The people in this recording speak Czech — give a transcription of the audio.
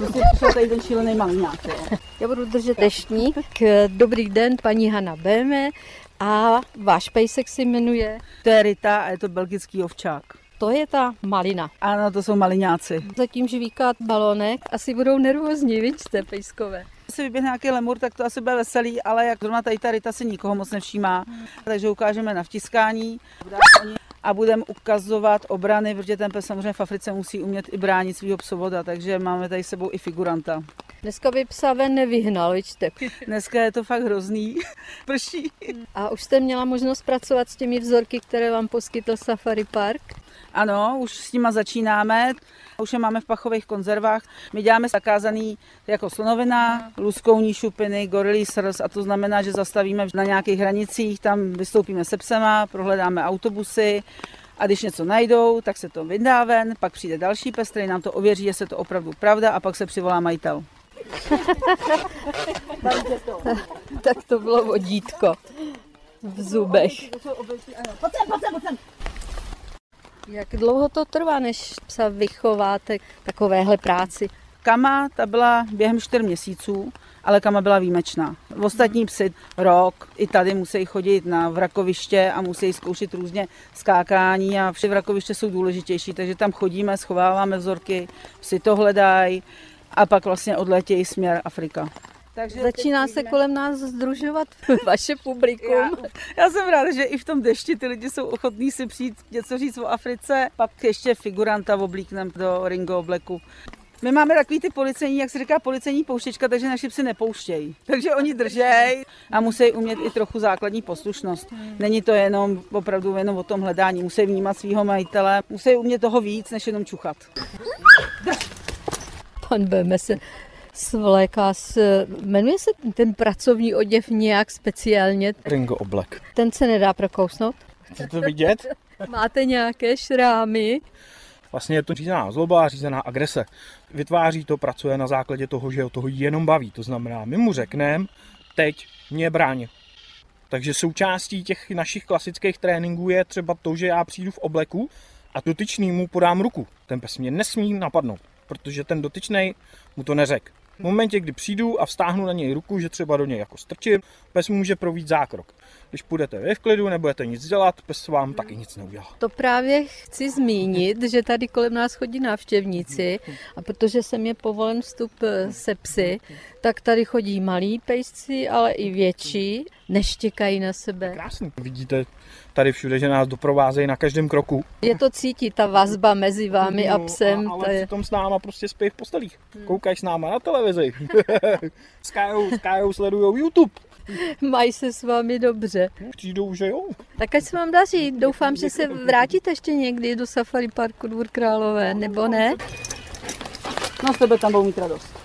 Prostě přišel tady ten šílený malňák. Já budu držet deštník. Dobrý den, paní Hanna Beme. A váš pejsek si jmenuje? To je Rita a je to belgický ovčák. To je ta malina. Ano, to jsou maliňáci. Zatím žvíká balonek, asi budou nervózní, vidíte, pejskové. Když vyběhne nějaký lemur, tak to asi bude veselý, ale jak zrovna tady ta Rita si nikoho moc nevšímá. Takže ukážeme na vtiskání a budeme ukazovat obrany, protože ten pes samozřejmě v Africe musí umět i bránit svého psovoda, takže máme tady sebou i figuranta. Dneska by psa ven nevyhnal, vidíte. Dneska je to fakt hrozný, prší. A už jste měla možnost pracovat s těmi vzorky, které vám poskytl Safari Park? Ano, už s nima začínáme. Už je máme v pachových konzervách. My děláme zakázaný jako slonovina, luskouní šupiny, gorilí srs a to znamená, že zastavíme na nějakých hranicích, tam vystoupíme se psema, prohledáme autobusy, a když něco najdou, tak se to vydá ven, pak přijde další pes, který nám to ověří, že se to opravdu pravda a pak se přivolá majitel. tak to bylo vodítko v zubech. Jak dlouho to trvá, než psa vychováte takovéhle práci? Kama, ta byla během 4 měsíců, ale Kama byla výjimečná. V ostatní psy rok, i tady musí chodit na vrakoviště a musí zkoušet různě skákání a vše vrakoviště jsou důležitější, takže tam chodíme, schováváme vzorky, psi to hledají a pak vlastně odletějí směr Afrika. Takže Začíná se kolem nás združovat vaše publikum. Já, já jsem ráda, že i v tom dešti ty lidi jsou ochotní si přijít něco říct o Africe, pak ještě figuranta oblíknem do Ringo obleku. My máme takový ty policejní, jak se říká, policejní pouštěčka, takže naši psi nepouštějí. Takže oni držej a musí umět i trochu základní poslušnost. Není to jenom opravdu jenom o tom hledání. Musí vnímat svého majitele, musí umět toho víc, než jenom čuchat. Pan Beme se svléká s... Jmenuje se ten pracovní oděv nějak speciálně? Ringo oblek. Ten se nedá prokousnout? Chcete to vidět? Máte nějaké šrámy? Vlastně je to řízená zloba, řízená agrese. Vytváří to, pracuje na základě toho, že ho toho jenom baví. To znamená, my mu řekneme, teď mě bráň. Takže součástí těch našich klasických tréninků je třeba to, že já přijdu v obleku a dotyčný mu podám ruku. Ten pes mě nesmí napadnout, protože ten dotyčný mu to neřek. V momentě, kdy přijdu a vstáhnu na něj ruku, že třeba do něj jako strčím, pes může provít zákrok. Když půjdete vy v klidu, nebudete nic dělat, pes vám taky nic neudělá. To právě chci zmínit, že tady kolem nás chodí návštěvníci a protože sem je povolen vstup eh, se psy, tak tady chodí malí pejsci, ale i větší, neštěkají na sebe. Krásný. Vidíte tady všude, že nás doprovázejí na každém kroku. Je to cítit, ta vazba mezi vámi a psem. No, ale je... přitom s náma prostě spí v postelích. Koukají s náma na televizi. skájou, skájou, sledujou YouTube. Mají se s vámi dobře. Přijdou, že jo. Tak ať se vám daří. Doufám, že se vrátíte ještě někdy do Safari Parku Dvůr Králové, nebo ne? No s tebe tam budou mít radost.